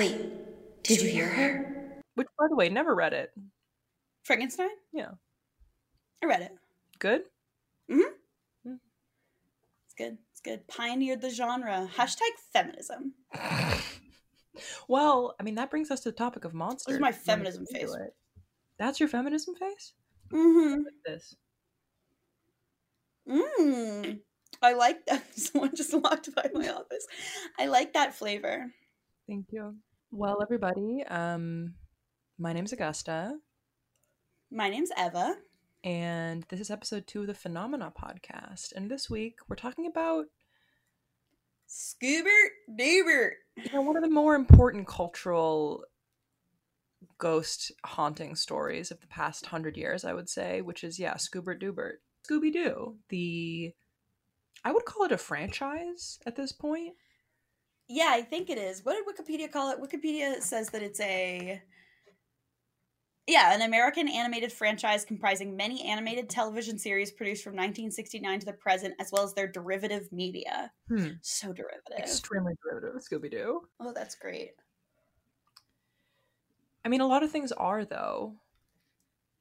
Wait, did you hear her? Which, by the way, never read it. Frankenstein? Yeah. I read it. Good? Mhm. It's good. It's good. Pioneered the genre. Hashtag feminism. Well, I mean, that brings us to the topic of monsters. my when we feminism face. it. That's your feminism face? Mm-hmm. Like this. Mm. I like that. Someone just walked by my office. I like that flavor. Thank you. Well, everybody, um, my name's Augusta, My name's Eva. and this is episode two of the Phenomena podcast. And this week, we're talking about Scoobert Doobert. you know, one of the more important cultural ghost haunting stories of the past hundred years, I would say, which is yeah, Scoobert Doobert, Scooby Doo. The I would call it a franchise at this point. Yeah, I think it is. What did Wikipedia call it? Wikipedia says that it's a yeah, an American animated franchise comprising many animated television series produced from 1969 to the present, as well as their derivative media. Hmm. So derivative. Extremely derivative Scooby Doo. Oh, that's great. I mean, a lot of things are though.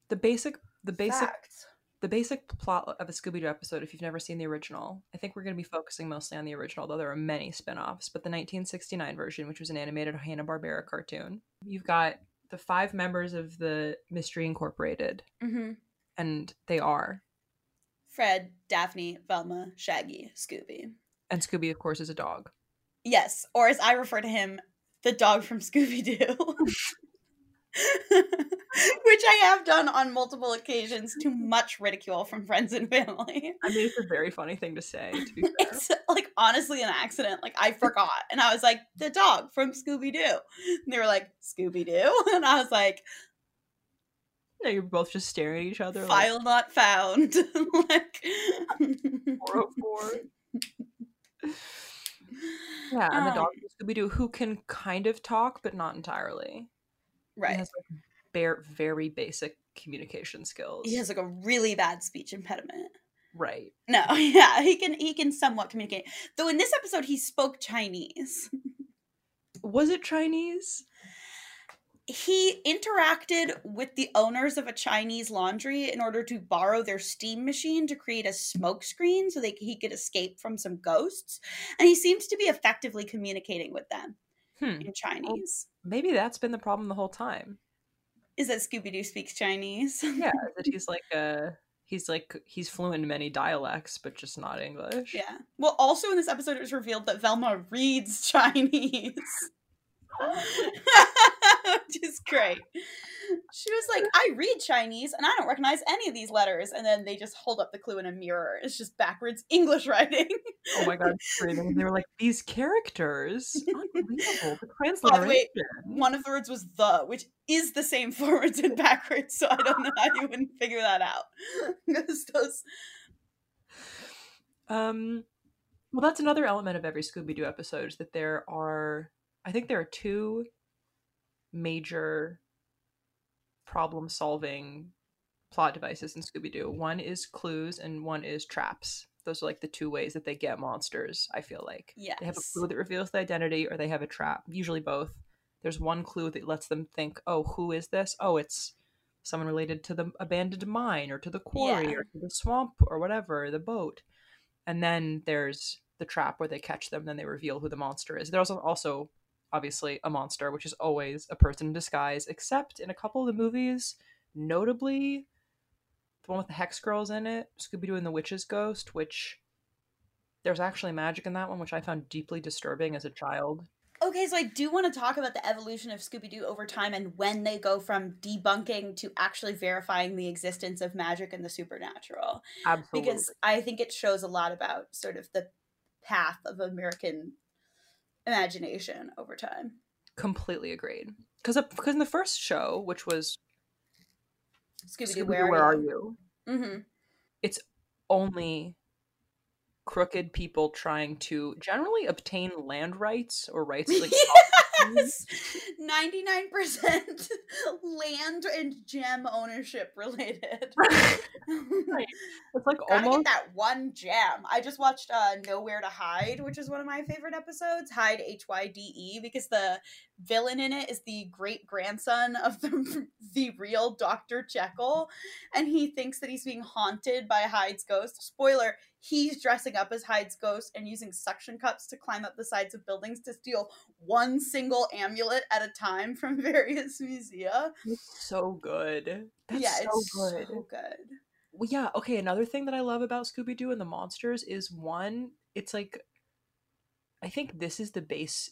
The basic, the basic, Facts. The basic plot of a Scooby Doo episode. If you've never seen the original, I think we're going to be focusing mostly on the original, though there are many spin-offs. But the 1969 version, which was an animated Hanna Barbera cartoon, you've got the five members of the Mystery Incorporated, Mm-hmm. and they are, Fred, Daphne, Velma, Shaggy, Scooby. and Scooby, of course, is a dog. Yes, or as I refer to him, the dog from Scooby Doo. Which I have done on multiple occasions to much ridicule from friends and family. I mean, it's a very funny thing to say. To be. It's like honestly an accident. Like I forgot. And I was like, the dog from Scooby Doo. And they were like, Scooby Doo? And I was like, no, you're both just staring at each other. like, file not found. like 404. Yeah, and the Um, dog Scooby Doo who can kind of talk, but not entirely. Right. has like bare, very basic communication skills. He has like a really bad speech impediment. right. No, yeah, he can he can somewhat communicate. Though in this episode he spoke Chinese. Was it Chinese? He interacted with the owners of a Chinese laundry in order to borrow their steam machine to create a smoke screen so that he could escape from some ghosts. And he seems to be effectively communicating with them Hmm. in Chinese. Maybe that's been the problem the whole time. Is that Scooby Doo speaks Chinese? Yeah, that he's like uh he's like he's fluent in many dialects, but just not English. Yeah. Well, also in this episode, it was revealed that Velma reads Chinese, which is great. She was like, "I read Chinese, and I don't recognize any of these letters." And then they just hold up the clue in a mirror. It's just backwards English writing. Oh my god. They were like, these characters. Unbelievable. The By the way, One of the words was "the," which is the same forwards and backwards. So I don't know how you wouldn't figure that out. Because those, Um, well, that's another element of every Scooby Doo episode is that there are, I think there are two major problem solving plot devices in Scooby Doo. One is clues and one is traps. Those are like the two ways that they get monsters, I feel like. yes, They have a clue that reveals the identity or they have a trap, usually both. There's one clue that lets them think, oh, who is this? Oh, it's someone related to the abandoned mine or to the quarry Yeah. or to the swamp or whatever, the boat. And then there's the trap where they catch them, then they reveal who the monster is. There's also obviously a monster, which is always a person in disguise, except in a couple of the movies, notably the one with the Hex Girls in it, Scooby Doo and the Witch's Ghost, which there's actually magic in that one, which I found deeply disturbing as a child. Okay, so I do want to talk about the evolution of Scooby Doo over time and when they go from debunking to actually verifying the existence of magic and the supernatural. Absolutely. Because I think it shows a lot about sort of the path of American imagination over time. completely agreed. Because because in the first show, which was Scooby Doo, where, Where are Are you? You? Mm-hmm. It's only crooked people trying to generally obtain land rights or rights like yes! 99% land and gem ownership related. right. It's like Gotta almost get that one gem. I just watched uh, Nowhere to Hyde, which is one of my favorite episodes. Hide H Y D E, because the villain in it is the great grandson of the the real Doctor Jekyll, and he thinks that he's being haunted by Hyde's ghost. Spoiler: He's dressing up as Hyde's ghost and using suction cups to climb up the sides of buildings to steal one single amulet at a time from various musea. it's so good. That's yeah, so it's good. so good. Well, yeah, okay, another thing that I love about Scooby Doo and the monsters is one, it's like I think this is the base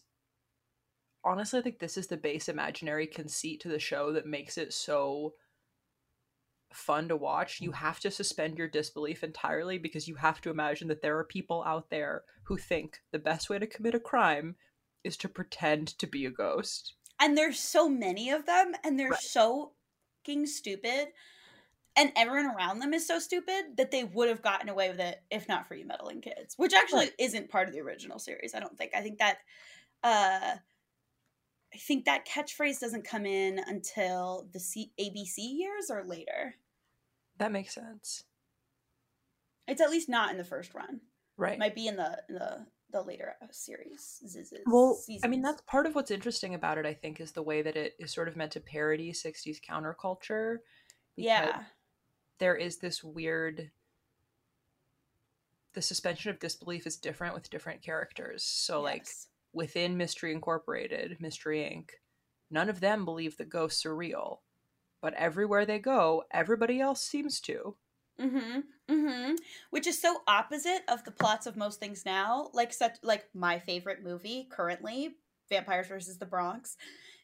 honestly, I think this is the base imaginary conceit to the show that makes it so fun to watch. You have to suspend your disbelief entirely because you have to imagine that there are people out there who think the best way to commit a crime is to pretend to be a ghost. and there's so many of them and they're Right. so fucking stupid and everyone around them is so stupid that they would have gotten away with it if not for you meddling kids which actually Right. isn't part of the original series i don't think i think that uh i think that catchphrase doesn't come in until the C- abc years or later That makes sense. it's at least not in the first run Right. it might be in the in the the later uh, series Well, I mean, that's part of what's interesting about it, I think, is the way that it is sort of meant to parody 60s counterculture. yeah There is this weird. The suspension of disbelief is different with different characters. So, like, Yes. Within Mystery Incorporated, Mystery Inc., none of them believe that ghosts are real. But everywhere they go, everybody else seems to. Mm-hmm. Mm-hmm. Which is so opposite of the plots of most things now. Like such like my favorite movie currently, Vampires versus the Bronx,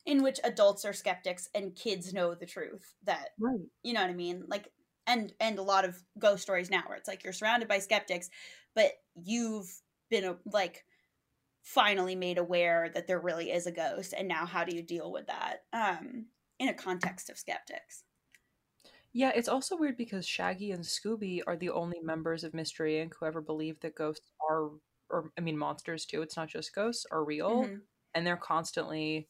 in which adults are skeptics and kids know the truth. That Right. you know what I mean? Like and and a lot of ghost stories now where it's like you're surrounded by skeptics, but you've been a, like finally made aware that there really is a ghost and now how do you deal with that um in a context of skeptics Yeah, it's also weird because Shaggy and Scooby are the only members of Mystery Inc. who ever believe that ghosts are, or I mean, monsters too. It's not just ghosts are real, Mhm. and they're constantly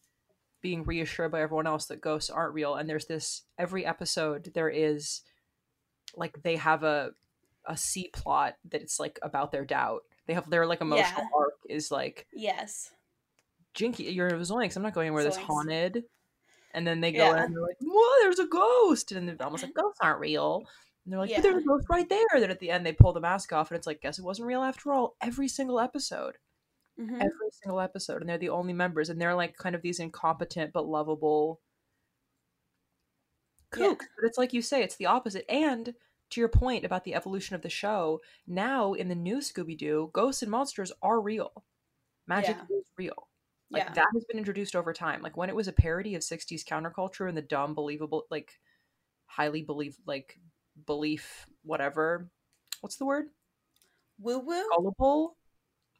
being reassured by everyone else that ghosts aren't real. And there's this every episode there is like they have a a C plot that it's like about their doubt. They have their like emotional Yeah. arc is like yes Jinky, you're a Zoinks. I'm not going anywhere this Zoinks. haunted. And then they go in Yeah. and they're like, Whoa, there's a ghost. And they're almost like, ghosts aren't real. And they're like, but there's a ghost right there. Then at the end, they pull the mask off and it's like, guess it wasn't real after all. Every single episode. Mhm. Every single episode. And they're the only members. And they're like kind of these incompetent but lovable Yeah. But it's like you say, it's the opposite. And to your point about the evolution of the show, now in the new Scooby Doo, ghosts and monsters are real. Magic Yeah. is real. Like yeah that has been introduced over time. Like when it was a parody of 60s counterculture and the dumb, believable, like highly believe, like belief, whatever. What's the word? woo woo Gullible.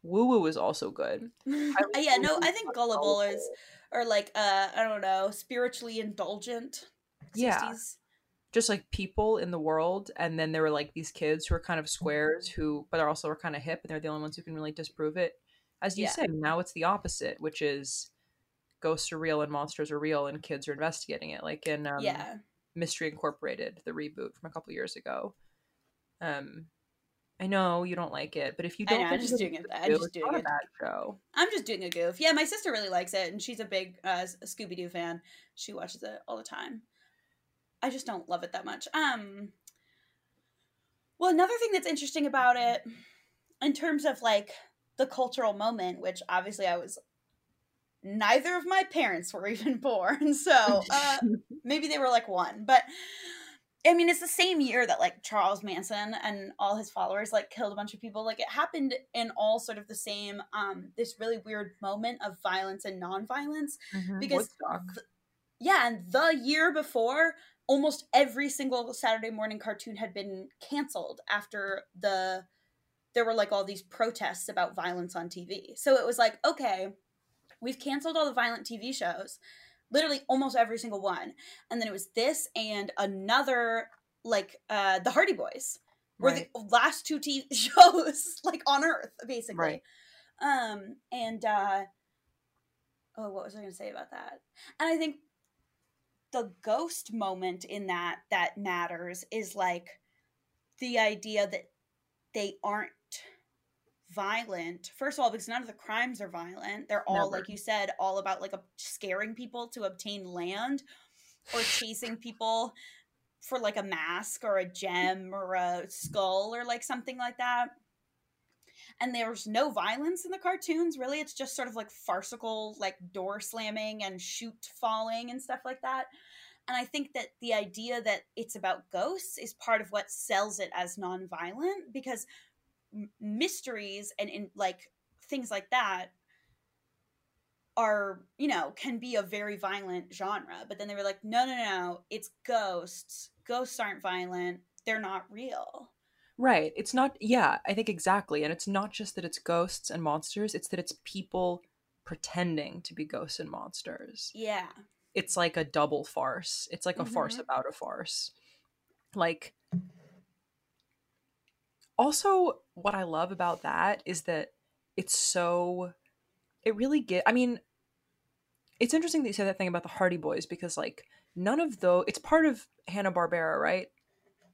Woo woo is also good. yeah no i think Gullible. gullible is or like uh i don't know spiritually indulgent Yeah. 60s. Just like people in the world, and then there were like these kids who are kind of squares who, but are also are kind of hip, and they're the only ones who can really disprove it. As you Yeah. say, now it's the opposite, which is ghosts are real and monsters are real, and kids are investigating it. Like in um, yeah Mystery Incorporated, the reboot from a couple years ago. Um, I know you don't like it, but if you I don't, know, I'm just doing it- I'm just doing a bad show. i'm just doing a goof yeah my sister really likes it and she's a big uh scooby-doo fan she watches it all the time i just don't love it that much. Um well another thing that's interesting about it in terms of like the cultural moment which obviously i was neither of my parents were even born so uh maybe they were like one but i mean it's the same year that like charles manson and all his followers like killed a bunch of people. Like it happened in all sort of the same um this really weird moment of violence and non-violence Mhm, because th- yeah and the year before almost every single saturday morning cartoon had been canceled after the there were like all these protests about violence on tv so it was like okay we've canceled all the violent tv shows literally almost every single one and then it was this and another like uh the hardy boys We're Right. the last two TV shows like on Earth, basically. Right. Um, and uh, oh, what was I going to say about that? And I think the ghost moment in that that matters is like the idea that they aren't violent. First of all, because none of the crimes are violent. They're all, Never. like you said, all about like a, scaring people to obtain land or chasing people for like a mask or a gem or a skull or like something like that. And there's no violence in the cartoons, really. It's just sort of like farcical, like door slamming and shoot falling and stuff like that. And I think that the idea that it's about ghosts is part of what sells it as nonviolent because m- mysteries and in like things like that are you know can be a very violent genre. But then they were like no no no. It's ghosts. Ghosts aren't violent. They're not real Right. It's not, yeah, I think exactly. And it's not just that it's ghosts and monsters, it's that it's people pretending to be ghosts and monsters. yeah It's like a double farce. It's like a farce Mhm. about a farce. Like, also, what I love about that is that it's so, it really get, I mean, it's interesting that you say that thing about the Hardy Boys because, like, none of those, it's part of Hanna-Barbera, right?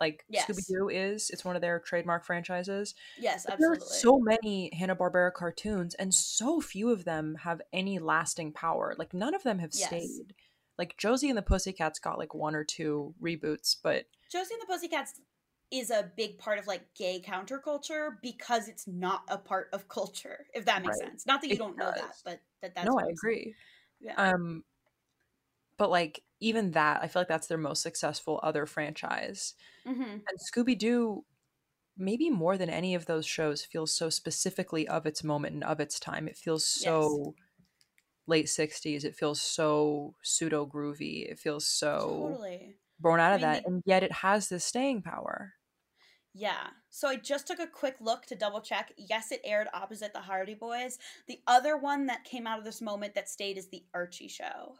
Like, Yes. Scooby-Doo is, it's one of their trademark franchises. yes But there are so many Hanna Barbera cartoons, and so few of them have any lasting power. Like none of them have Yes. stayed. Like Josie and the Pussycats got like one or two reboots, but josie and the pussycats is a big part of like gay counterculture because it's not a part of culture if that makes Right. sense not that you It don't know that but that that's no, I agree. yeah Um, but like even that, I feel like that's their most successful other franchise. hmm And Scooby Doo, maybe more than any of those shows, feels so specifically of its moment and of its time. It feels so late '60s. It feels so pseudo groovy. It feels so. totally born out I of mean, that, and yet it has this staying power. Yeah. So I just took a quick look to double check. Yes, it aired opposite the Hardy Boys. The other one that came out of this moment that stayed is the Archie show.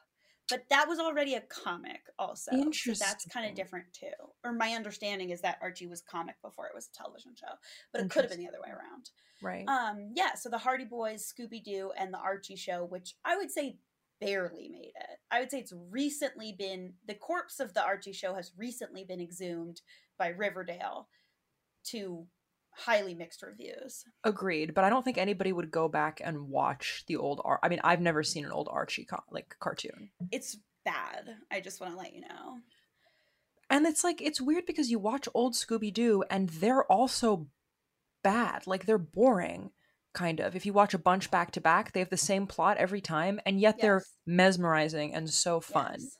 But that was already a comic also. So that's kind of different too. Or my understanding is that Archie was comic before it was a television show. But it could have been the other way around. Right. Um yeah, so the Hardy Boys, Scooby Doo and the Archie show, which I would say barely made it. I would say it's recently been the corpse of the Archie show has recently been exhumed by Riverdale to highly mixed reviews. Agreed, but I don't think anybody would go back and watch the old Ar- I mean, I've never seen an old Archie co- like cartoon. It's bad. I just want to let you know. And it's like it's weird because you watch old Scooby Doo and they're also bad. Like they're boring kind of. If you watch a bunch back to back, they have the same plot every time and yet they're mesmerizing and so fun. Yes.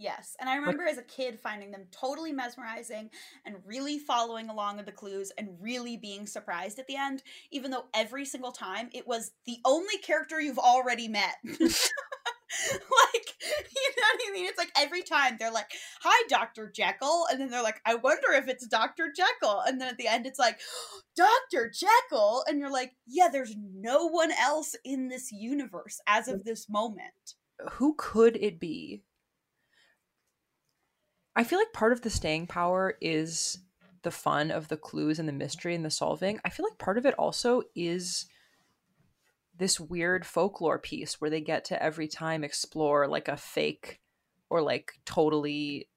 Yes. And I remember as a kid finding them totally mesmerizing and really following along with the clues and really being surprised at the end, even though every single time it was the only character you've already met. like, you know what I mean? It's like every time they're like, Hi, Dr. Jekyll. And then they're like, I wonder if it's Dr. Jekyll. And then at the end, it's like, Dr. Jekyll. And you're like, Yeah, there's no one else in this universe as of this moment. who could it be? I feel like part of the staying power is the fun of the clues and the mystery and the solving. I feel like part of it also is this weird folklore piece where they get to every time explore like a fake or like totally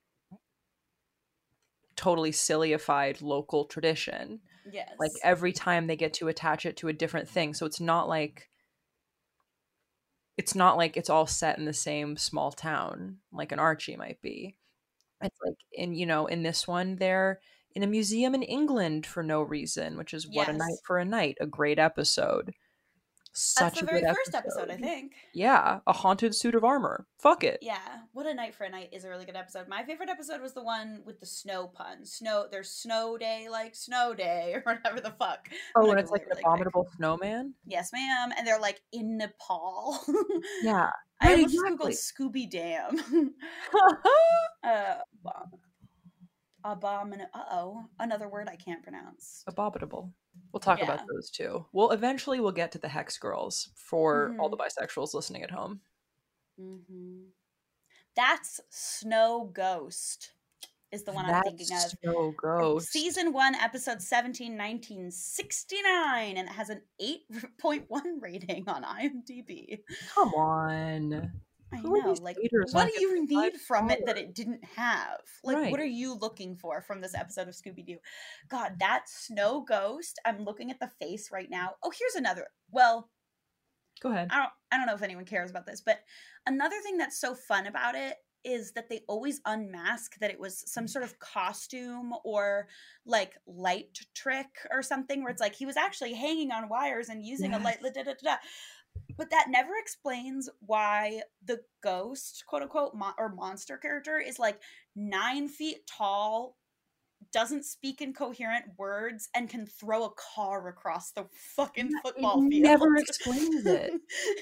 totally sillyified local tradition Yes. like every time they get to attach it to a different thing so it's not like it's not like it's all set in the same small town like an archie might be it's like in you know in this one they're in a museum in england for no reason which is what a night for a knight a great episode such That's the a very good first episode, I think. yeah a haunted suit of armor fuck it Yeah, what a night for a knight is a really good episode. My favorite episode was the one with the snow pun. Snow, there's snow day like snow day or whatever the fuck. oh and it's like really, an really quick. abominable snowman Yes, ma'am. And they're like in Nepal. yeah I Right, almost exactly. googled Scooby Dam. uh, abomin. Uh oh, another word I can't pronounce. abominable we'll talk Yeah. about those too well eventually we'll get to the hex girls for all the bisexuals listening at home hmm That's Snow Ghost. is the one I'm thinking of. Snow Ghost. Season 1, episode 17, 1969, and it has an 8.1 rating on IMDb. Come on. I Who know. Like, what do you need from it that it didn't have? Like, Right. what are you looking for from this episode of Scooby Doo? God, that snow ghost. I'm looking at the face right now. Oh, here's another. Well, Go ahead. I don't I don't know if anyone cares about this, but another thing that's so fun about it is that they always unmask that it was some sort of costume or like light trick or something where it's like he was actually hanging on wires and using a light da, da, da. But that never explains why the ghost quote unquote or monster character is like nine feet tall doesn't speak in coherent words and can throw a car across the fucking football it field never explains it.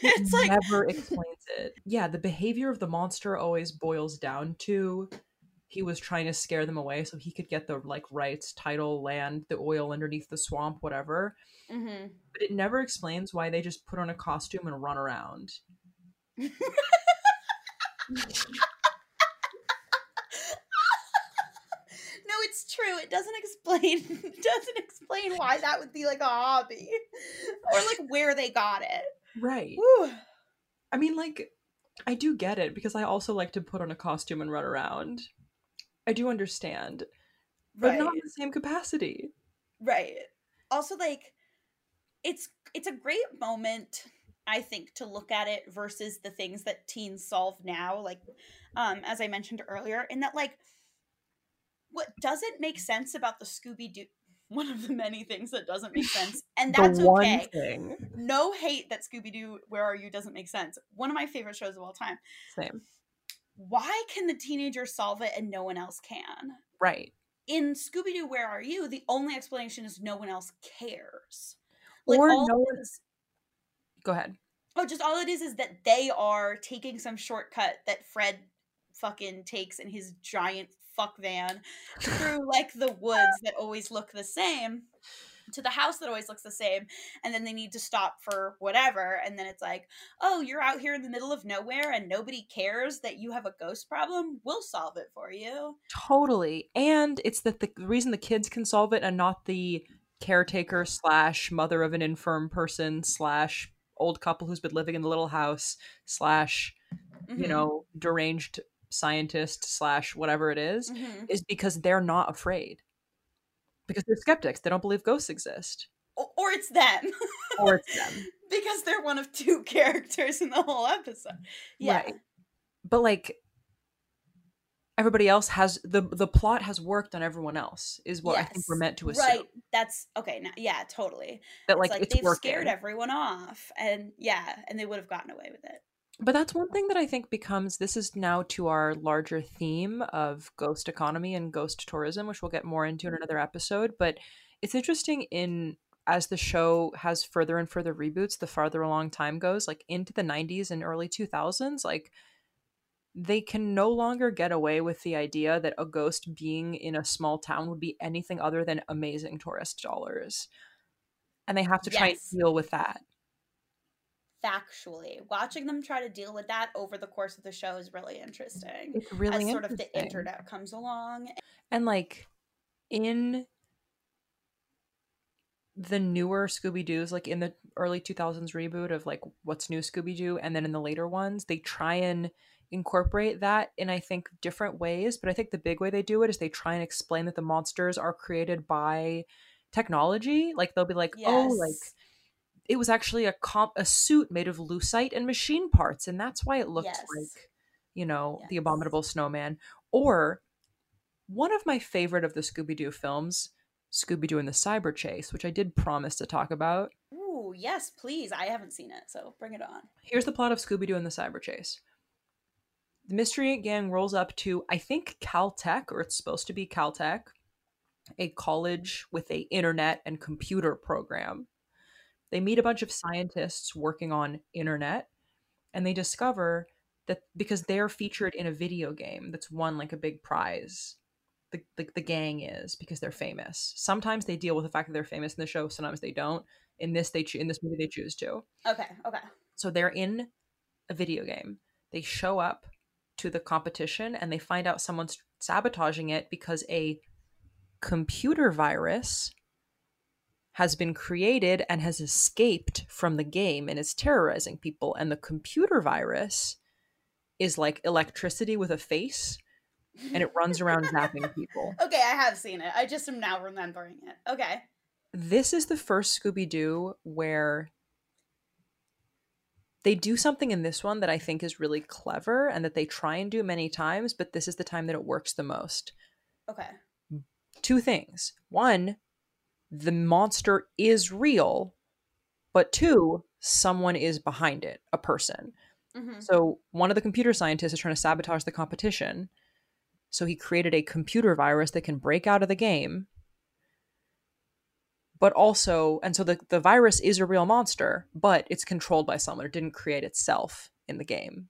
it's It like never explains it. Yeah, the behavior of the monster always boils down to he was trying to scare them away so he could get the like rights, title, land, the oil underneath the swamp, whatever. Mhm. But it never explains why they just put on a costume and run around. no, it's true. It doesn't explain. It doesn't explain why that would be like a hobby, or like where they got it. Right. Whew. I mean, like, I do get it because I also like to put on a costume and run around. I do understand, but Right. not in the same capacity. Right. Also, like, it's it's a great moment, I think, to look at it versus the things that teens solve now. Like, um, as I mentioned earlier, in that like, what doesn't make sense about the Scooby Doo. One of the many things that doesn't make sense, and that's okay. thing. No hate that Scooby Doo, Where Are You doesn't make sense. One of my favorite shows of all time. Same. Why can the teenager solve it and no one else can? Right. In Scooby Doo, Where Are You? The only explanation is no one else cares. Or all no one- is- Go ahead. oh, just all it is is that they are taking some shortcut that Fred fucking takes in his giant fuck van through like the woods that always look the same to the house that always looks the same and then they need to stop for whatever and then it's like oh you're out here in the middle of nowhere and nobody cares that you have a ghost problem we'll solve it for you Totally. And it's that the reason the kids can solve it and not the caretaker slash mother of an infirm person slash old couple who's been living in the little house slash, you Mhm. know, deranged scientist slash whatever it is, Mhm. is because they're not afraid. Because they're skeptics. They don't believe ghosts exist. O- or it's them Or it's them. because they're one of two characters in the whole episode yeah Right. But like everybody else has the the plot has worked on everyone else is what I think we're meant to assume. right that's okay now yeah totally That it's like, like it's they've working. scared everyone off and yeah and they would have gotten away with it But that's one thing that I think becomes this is now to our larger theme of ghost economy and ghost tourism, which we'll get more into in mm-hmm. another episode. But it's interesting in as the show has further and further reboots, the farther along time goes, like into the 90s and early 2000s, like they can no longer get away with the idea that a ghost being in a small town would be anything other than amazing tourist dollars. And they have to try Yes. and deal with that. Factually watching them try to deal with that over the course of the show is really interesting It's really as sort of the internet comes along And like in the newer Scooby Doo's, like in the early 2000s reboot of like What's New Scooby Doo, and then in the later ones, they try and incorporate that in I think different ways. But I think the big way they do it is they try and explain that the monsters are created by technology. Like they'll be like, oh, like Yes. It was actually a comp a suit made of lucite and machine parts, and that's why it looked Yes. like, you know, the abominable snowman. Or one of my favorite of the Scooby Doo films, Scooby Doo and the Cyber Chase, which I did promise to talk about. ooh yes please i haven't seen it so bring it on Here's the plot of Scooby Doo and the Cyber Chase. The mystery gang rolls up to, I think, Caltech, or it's supposed to be Caltech, a college with a internet and computer program. They meet a bunch of scientists working on internet, and they discover that because they're featured in a video game that's won like a big prize, the, the, the gang is because they're famous. Sometimes they deal with the fact that they're famous in the show, sometimes they don't. In this, they cho- in this movie they choose to. okay okay So they're in a video game. They show up to the competition and they find out someone's sabotaging it because a computer virus has been created and has escaped from the game and is terrorizing people. And the computer virus is like electricity with a face and it runs around zapping people. Okay, I have seen it. I just am now remembering it. Okay. This is the first Scooby Doo where they do something in this one that I think is really clever and that they try and do many times, but this is the time that it works the most. Okay. Two things. One, the monster is real, but two, someone is behind it, a person. Mm-hmm. So one of the computer scientists is trying to sabotage the competition. So he created a computer virus that can break out of the game. But also, and so the, the virus is a real monster, but it's controlled by someone. It didn't create itself in the game.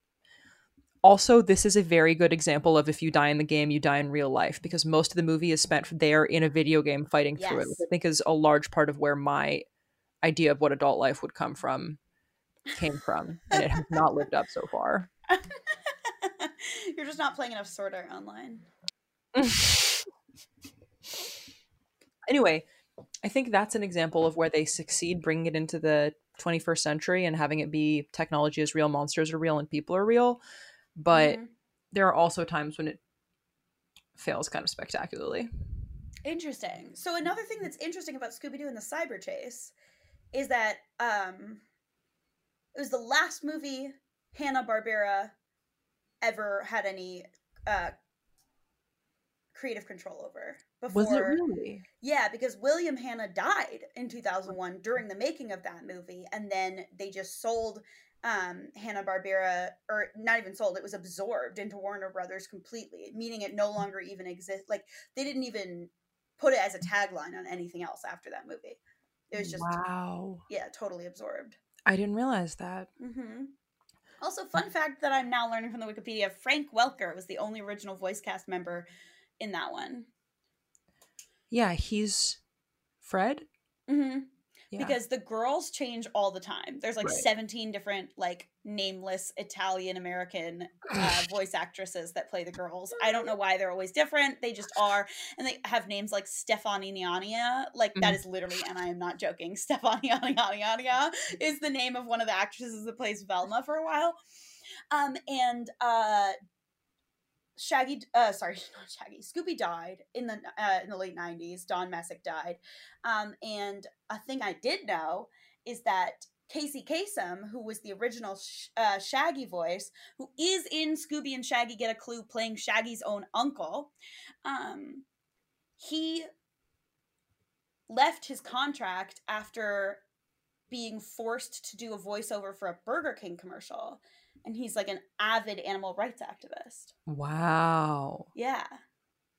Also, this is a very good example of if you die in the game, you die in real life, because most of the movie is spent there in a video game fighting through it, which I think is a large part of where my idea of what adult life would come from came from. And it has not lived up so far. You're just not playing enough Sword Art Online. anyway, I think that's an example of where they succeed bringing it into the 21st century and having it be technology is real, monsters are real, and people are real. But Mhm. there are also times when it fails kind of spectacularly. Interesting. So another thing that's interesting about Scooby Doo and the Cyber Chase is that um, it was the last movie Hanna Barbera ever had any uh, creative control over. Before, Was it really? Yeah, because William Hanna died in 2001 during the making of that movie, and then they just sold um, Hanna Barbera, or not even sold. It was absorbed into Warner Brothers completely, meaning it no longer even exists. Like they didn't even put it as a tagline on anything else after that movie. It was just wow. yeah, totally absorbed. I didn't realize that. Mm-hmm. Also, fun fact that I'm now learning from the Wikipedia: Frank Welker was the only original voice cast member in that one. Yeah, he's Fred. hmm Yeah. because the girls change all the time. There's like Right. 17 different like nameless Italian American uh, voice actresses that play the girls. I don't know why they're always different. They just are, and they have names like Stefani Niania. Like that Mhm. is literally, and I am not joking. Stefani Niania is the name of one of the actresses that plays Velma for a while. Um, and uh, Shaggy, uh, sorry, not Shaggy. Scooby died in the uh, in the late '90s. Don Messick died, um, and a thing I did know is that Casey Kasem, who was the original sh- uh, Shaggy voice, who is in Scooby and Shaggy Get a Clue, playing Shaggy's own uncle, um, he left his contract after being forced to do a voiceover for a Burger King commercial. And he's like an avid animal rights activist. wow. Yeah.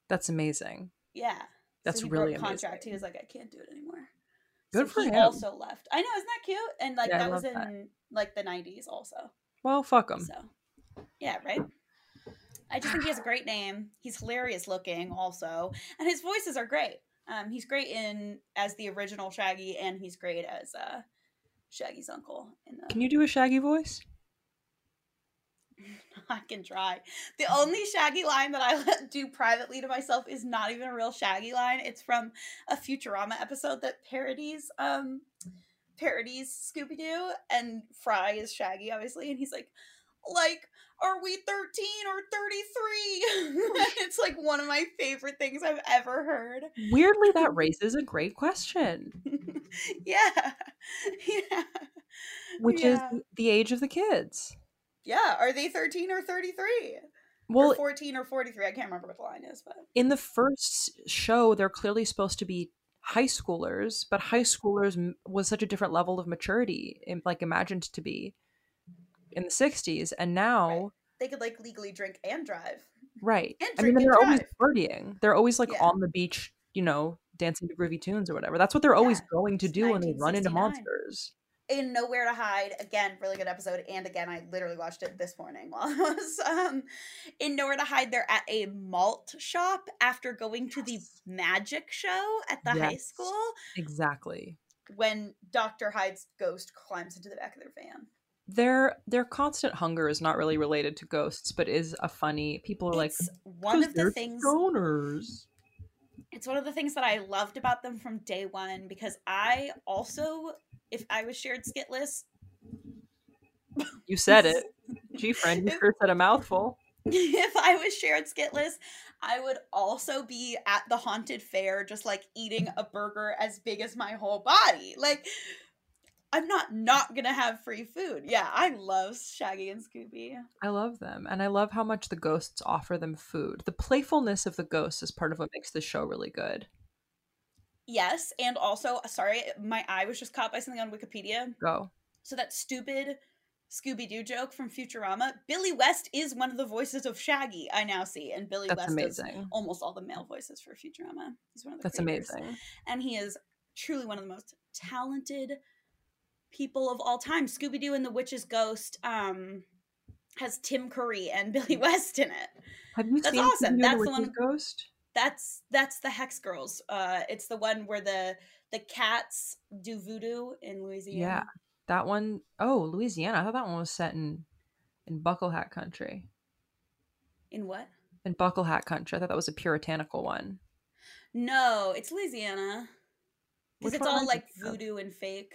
That's amazing. Yeah. That's so he really broke contract. He was like, I can't do it anymore. Good so for he him. also left. I know, isn't that cute? And like Yeah, that was in that. like the nineties also. Well, fuck him. So yeah, right. I just think he has a great name. He's hilarious looking also. And his voices are great. Um he's great in as the original Shaggy and he's great as uh Shaggy's uncle in the Can you do a Shaggy voice? I can try. The only Shaggy line that I do privately to myself is not even a real Shaggy line. It's from a Futurama episode that parodies um parodies Scooby Doo and Fry is Shaggy obviously and he's like like are we 13 or 33? it's like one of my favorite things I've ever heard. Weirdly, that raises a great question, yeah. Yeah. which Yeah. is the age of the kids. Yeah, are they 13 or 33? Well, or 14 or 43. I can't remember what the line is, but in the first show, they're clearly supposed to be high schoolers, but high schoolers was such a different level of maturity, like imagined to be in the 60s. And now, they could like legally drink and drive. right. And I mean, they're always partying. They're always like Yeah. on the beach, you know, dancing to groovy tunes or whatever. That's what they're always Yeah, going to do when they run into monsters. In Nowhere to Hyde. Again, really good episode. And again, I literally watched it this morning while I was um in Nowhere to Hyde. They're at a malt shop after going to the magic show at the high school Exactly. when Dr. Hyde's ghost climbs into the back of their van. their their constant hunger is not really related to ghosts, but is a funny. People are like, one of the things stoners. it's one of the things that I loved about them from day one because I also, if I was shared skitless, You said it. Gee, friend, you sure said a mouthful. if I was shared skitless, I would also be at the haunted fair, just like eating a burger as big as my whole body. Like, I'm not not gonna have free food. Yeah, I love Shaggy and Scooby. I love them, and I love how much the ghosts offer them food. The playfulness of the ghosts is part of what makes this show really good. Yes, and also, sorry, my eye was just caught by something on Wikipedia. Go. So that stupid Scooby Doo joke from Futurama. Billy West is one of the voices of Shaggy. I now see, and Billy That's West does amazing. almost all the male voices for Futurama. He's one of the That's creators. amazing. and he is truly one of the most talented people of all time. Scooby Doo and the Witch's Ghost um, has Tim Curry and Billy West in it. Have you That's seen awesome. That's the the one- Ghost? That's that's the Hex Girls. Uh, it's the one where the the cats do voodoo in Louisiana. Yeah. That one oh Louisiana. I thought that one was set in in Buckle Hat Country. In what? In Buckle Hat Country. I thought that was a puritanical one. No, it's Louisiana. Because it's all like voodoo and fake.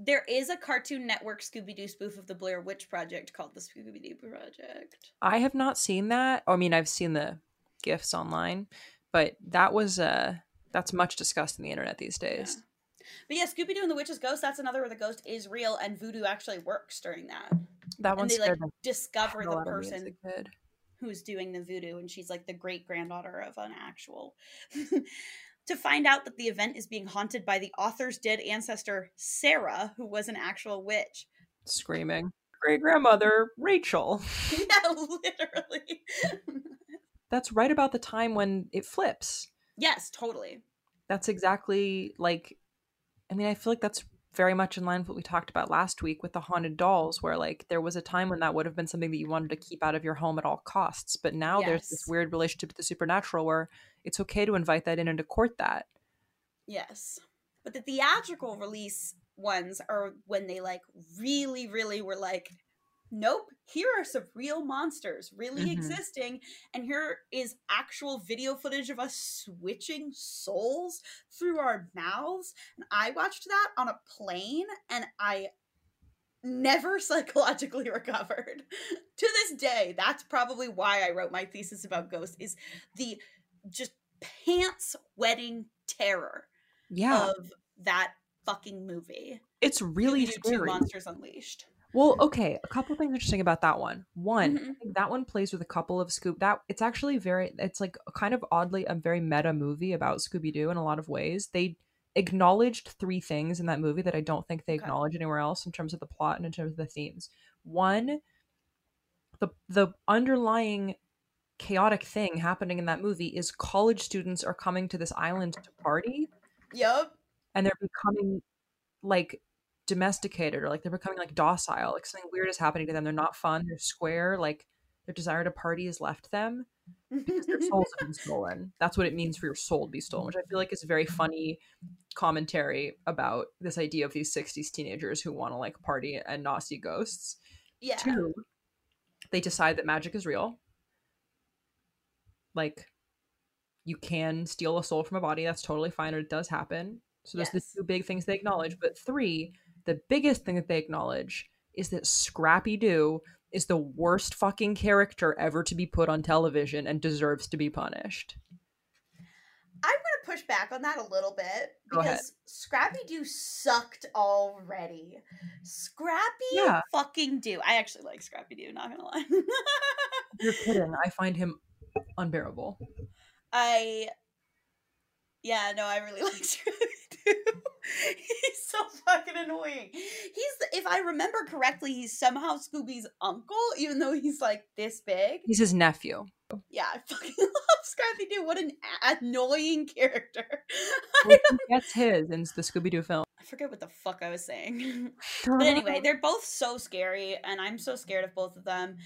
There is a Cartoon Network Scooby Doo spoof of the Blair Witch Project called the Scooby Doo Project. I have not seen that. I mean, I've seen the gifs online, but that was uh that's much discussed in the internet these days. But yeah, Scooby Doo and the Witch's Ghost, that's another where the ghost is real and voodoo actually works during that. That one and they like scared the discover the out of me as person who's doing the voodoo and she's like the great granddaughter of an actual to find out that the event is being haunted by the author's dead ancestor sarah who was an actual witch Screaming. Great grandmother Rachel. yeah literally That's right about the time when it flips. yes totally That's exactly like I mean, I feel like that's very much in line with what we talked about last week with the haunted dolls, where like there was a time when that would have been something that you wanted to keep out of your home at all costs. But now there's this weird relationship with the supernatural where it's okay to invite that in and to court that. yes but the theatrical release ones are when they like really really were like nope here are some real monsters really Mhm. existing and here is actual video footage of us switching souls through our mouths and i watched that on a plane and i never psychologically recovered to this day that's probably why i wrote my thesis about ghosts is the just pants wetting terror Yeah. of that fucking movie it's really scary. monsters unleashed Well, okay, a couple things interesting about that one. One, Mhm. I think that one plays with a couple of Scoop. That it's actually very. It's like kind of oddly a very meta movie about Scooby Doo in a lot of ways. They acknowledged three things in that movie that I don't think they Okay. acknowledge anywhere else in terms of the plot and in terms of the themes. One, the the underlying chaotic thing happening in that movie is college students are coming to this island to party yep and they're becoming like domesticated or like they're becoming like docile like something weird is happening to them they're not fun they're square like their desire to party has left them because their souls have been stolen that's what it means for your soul to be stolen which i feel like is a very funny commentary about this idea of these 60s teenagers who want to like party and not see ghosts yeah Two, they decide that magic is real. Like, you can steal a soul from a body. That's totally fine, and it does happen. So there's Yes. the two big things they acknowledge. But three, the biggest thing that they acknowledge is that Scrappy Doo is the worst fucking character ever to be put on television and deserves to be punished. i'm gonna push back on that a little bit because scrappy doo sucked already scrappy Yeah. fucking do i actually like scrappy doo not gonna lie You're kidding. I find him unbearable. I yeah, no, I really like Doo. he's so fucking annoying. He's if I remember correctly, he's somehow Scooby's uncle, even though he's like this big. He's his nephew. Yeah, I fucking love Scrappy Doo. What an annoying character. Gets his in the Scooby Doo film. I forget what the fuck I was saying. But anyway, they're both so scary, and I'm so scared of both of them.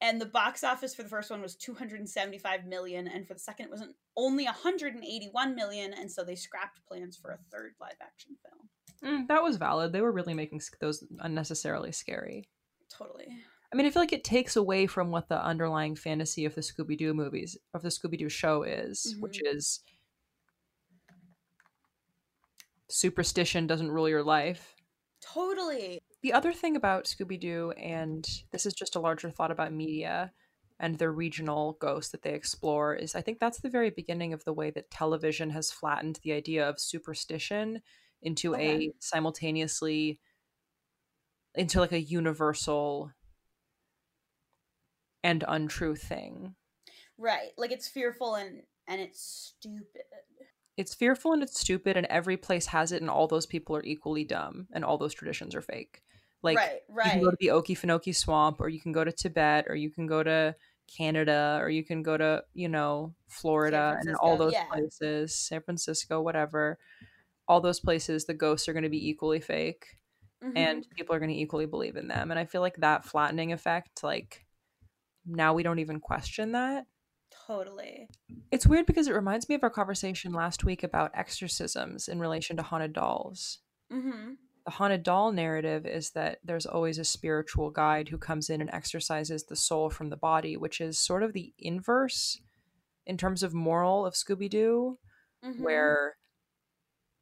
And the box office for the first one was 275 million, and for the second it was only 181 million, and so they scrapped plans for a third live action film. Mm, that was valid. They were really making those unnecessarily scary. Totally. I mean, I feel like it takes away from what the underlying fantasy of the Scooby Doo movies, of the Scooby Doo show is, which is superstition doesn't rule your life. Totally. The other thing about Scooby Doo, and this is just a larger thought about media and the regional ghosts that they explore, is I think that's the very beginning of the way that television has flattened the idea of superstition into Okay. a simultaneously into like a universal and untrue thing. Right. Like it's fearful and and it's stupid. It's fearful and it's stupid, and every place has it, and all those people are equally dumb, and all those traditions are fake. Like right, you can go to the Okefenokee Swamp, or you can go to Tibet, or you can go to Canada, or you can go to you know Florida, and all those yeah. places, San Francisco, whatever. All those places, the ghosts are going to be equally fake, Mhm. and people are going to equally believe in them. And I feel like that flattening effect, like now we don't even question that. totally. It's weird because it reminds me of our conversation last week about exorcisms in relation to haunted dolls. Mm-hmm. The haunted doll narrative is that there's always a spiritual guide who comes in and exorcises the soul from the body, which is sort of the inverse in terms of moral of Scooby Doo, Mm-hmm. where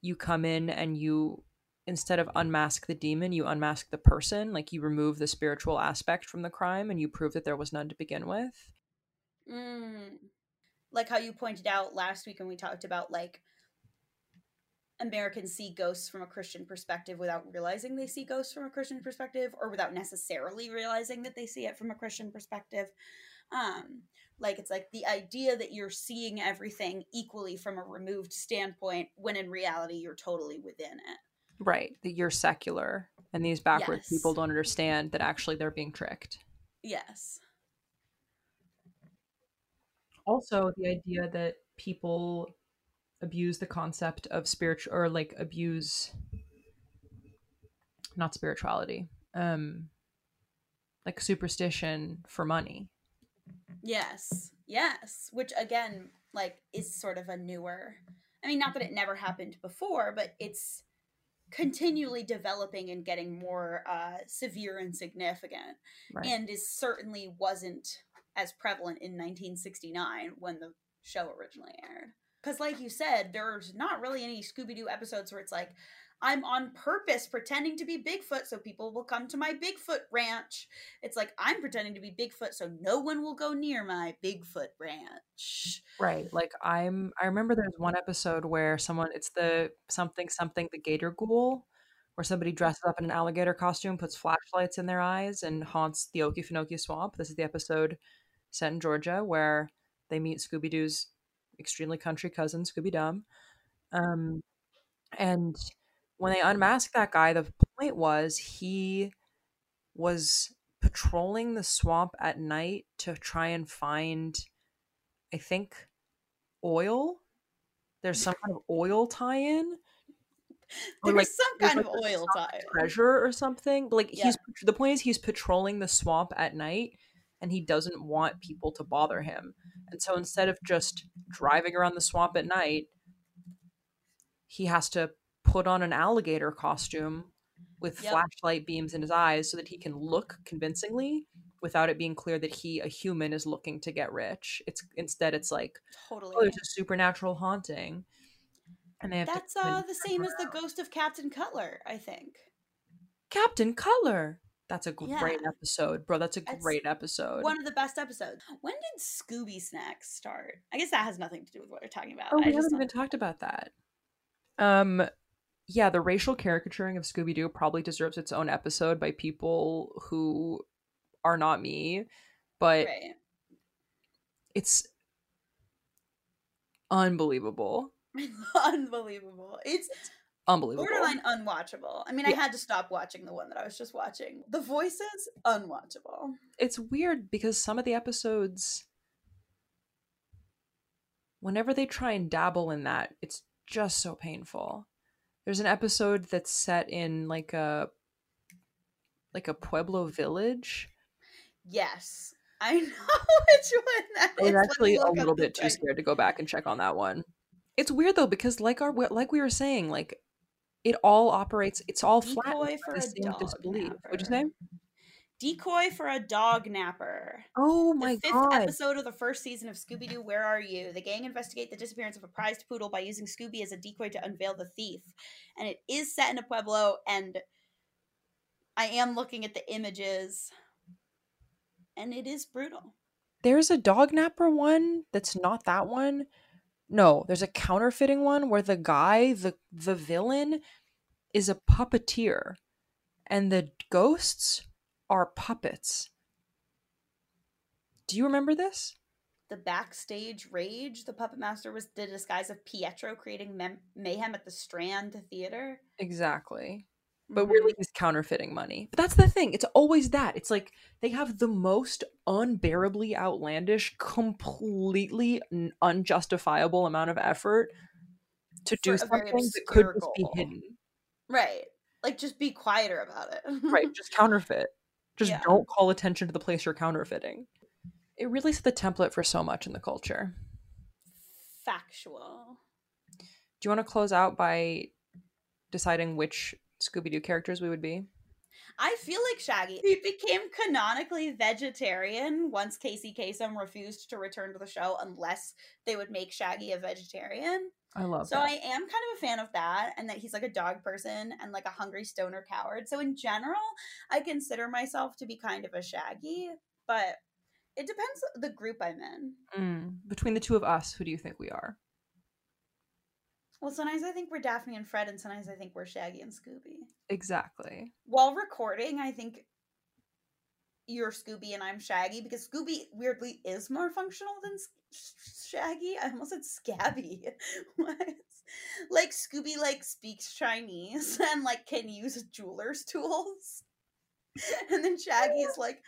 you come in and you, instead of unmask the demon, you unmask the person. Like you remove the spiritual aspect from the crime and you prove that there was none to begin with. Mm. Like how you pointed out last week when we talked about like Americans see ghosts from a Christian perspective without realizing they see ghosts from a Christian perspective or without necessarily realizing that they see it from a Christian perspective. Um like it's like the idea that you're seeing everything equally from a removed standpoint when in reality you're totally within it. Right. That you're secular and these backward Yes. people don't understand that actually they're being tricked. Yes. also the idea that people abuse the concept of spiritual or like abuse not spirituality um like superstition for money Yes. Yes. Which again, like, is sort of a newer. I mean, not that it never happened before, but it's continually developing and getting more uh, severe and significant, right and is certainly wasn't as prevalent in 1969 when the show originally aired. Because, like you said, there's not really any Scooby Doo episodes where it's like, I'm on purpose pretending to be Bigfoot so people will come to my Bigfoot ranch. It's like, I'm pretending to be Bigfoot so no one will go near my Bigfoot ranch. right like i'm i remember there's one episode where someone it's the something something the gator ghoul where somebody mm-hmm. dresses up in an alligator costume puts flashlights in their eyes and haunts the okefenokee swamp this is the episode set in georgia where they meet scooby-doo's extremely country cousin scooby dum um and when they unmasked that guy the point was he was patrolling the swamp at night to try and find i think oil there's some kind of oil tie-in Or, There's like, some kind of like, a oil tie. treasure or something but like Yeah. he's the point is he's patrolling the swamp at night and he doesn't want people to bother him and so instead of just driving around the swamp at night he has to put on an alligator costume with Yep. flashlight beams in his eyes so that he can look convincingly without it being clear that he a human is looking to get rich it's instead it's like Totally. oh there's a supernatural haunting and they have That's to uh, the same as the ghost of Captain Cutler, I think. Captain Cutler. That's a great Yeah. episode, bro. That's a That's great episode. One of the best episodes. When did Scooby Snacks start? I guess that has nothing to do with what we're talking about. oh, I we just haven't even talked about that. Um, yeah, the racial caricaturing of Scooby Doo probably deserves its own episode by people who are not me, but right. it's unbelievable, Unbelievable. It's unbelievable. borderline unwatchable. I mean, I had to stop watching the one that I was just watching. The voices, unwatchable. it's weird because some of the episodes whenever they try and dabble in that it's just so painful there's an episode that's set in like a like a pueblo village Yes. I know which one that i was is. Me actually a little bit too scared to go back and check on that one it's weird though because like our like we were saying like it all operates it's all flat Decoy for the a dog disbelief would you say Decoy for a Dog Napper. Oh The my fifth god. episode of the first season of Scooby Doo, Where Are You? The gang investigate the disappearance of a prized poodle by using Scooby as a decoy to unveil the thief. And it is set in a Pueblo, and I am looking at the images, and it is brutal. There's a dog napper one that's not that one. No, there's a counterfeiting one where the guy, the the villain, is a puppeteer, and the ghosts are puppets. Do you remember this? The backstage rage, the puppet master was the disguise of Pietro creating mem- mayhem at the Strand Theater. Exactly. But Mhm. really he's counterfeiting money. But that's the thing. It's always that. It's like they have the most unbearably outlandish, completely unjustifiable amount of effort to do For something that could just be hidden. right. Like, just be quieter about it. Right, just counterfeit. Just Yeah. don't call attention to the place you're counterfeiting. It really set the template for so much in the culture. Factual. Do you want to close out by deciding which Scooby Doo characters we would be? I feel like Shaggy. He became canonically vegetarian once Casey Kasem refused to return to the show unless they would make Shaggy a vegetarian. I love So that. I am kind of a fan of that, and that he's like a dog person and like a hungry stoner coward. So in general, I consider myself to be kind of a Shaggy, but it depends the group I'm in. Mm. Between the two of us, who do you think we are? Well, sometimes I think we're Daphne and Fred, and sometimes I think we're Shaggy and Scooby. Exactly. While recording, I think you're Scooby and I'm Shaggy because Scooby weirdly is more functional than Sh- Shaggy. I almost said Scabby. what? Like Scooby like speaks Chinese and like can use jeweler's tools, and then Shaggy is like,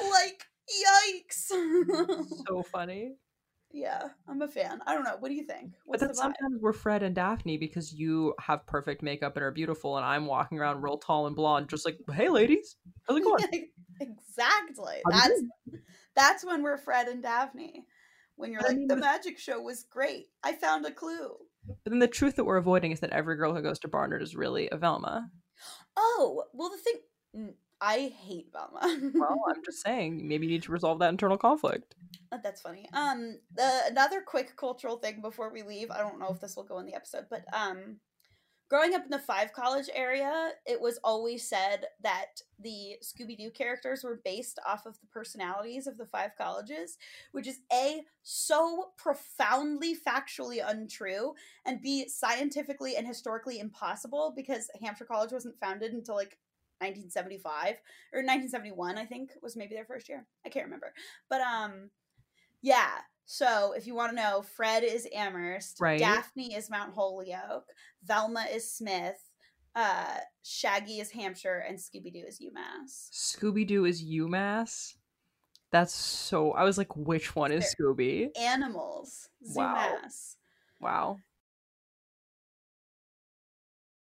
like yikes. So funny. Yeah, I'm a fan. I don't know. What do you think? But then the sometimes we're Fred and Daphne because you have perfect makeup and are beautiful, and I'm walking around real tall and blonde, just like, hey, ladies, how's it going? exactly. That's going?" that's when we're Fred and Daphne. When you're I like, mean, the magic show was great. I found a clue. But then the truth that we're avoiding is that every girl who goes to Barnard is really a Velma. Oh, well, the thing. I hate Velma. Well, I'm just saying, maybe you need to resolve that internal conflict. Uh, That's funny. Um, the another quick cultural thing before we leave. I don't know if this will go in the episode, but um, growing up in the Five College area, it was always said that the Scooby Doo characters were based off of the personalities of the five colleges, which is a so profoundly factually untrue, and b scientifically and historically impossible because Hampshire College wasn't founded until like 1975 or 1971 i think was maybe their first year i can't remember but um yeah so if you want to know fred is amherst Right. daphne is mount holyoke velma is smith uh shaggy is hampshire and scooby-doo is umass Scooby Doo is UMass. That's so. I was like, which one is Scooby? animals Wow. zoomass Wow.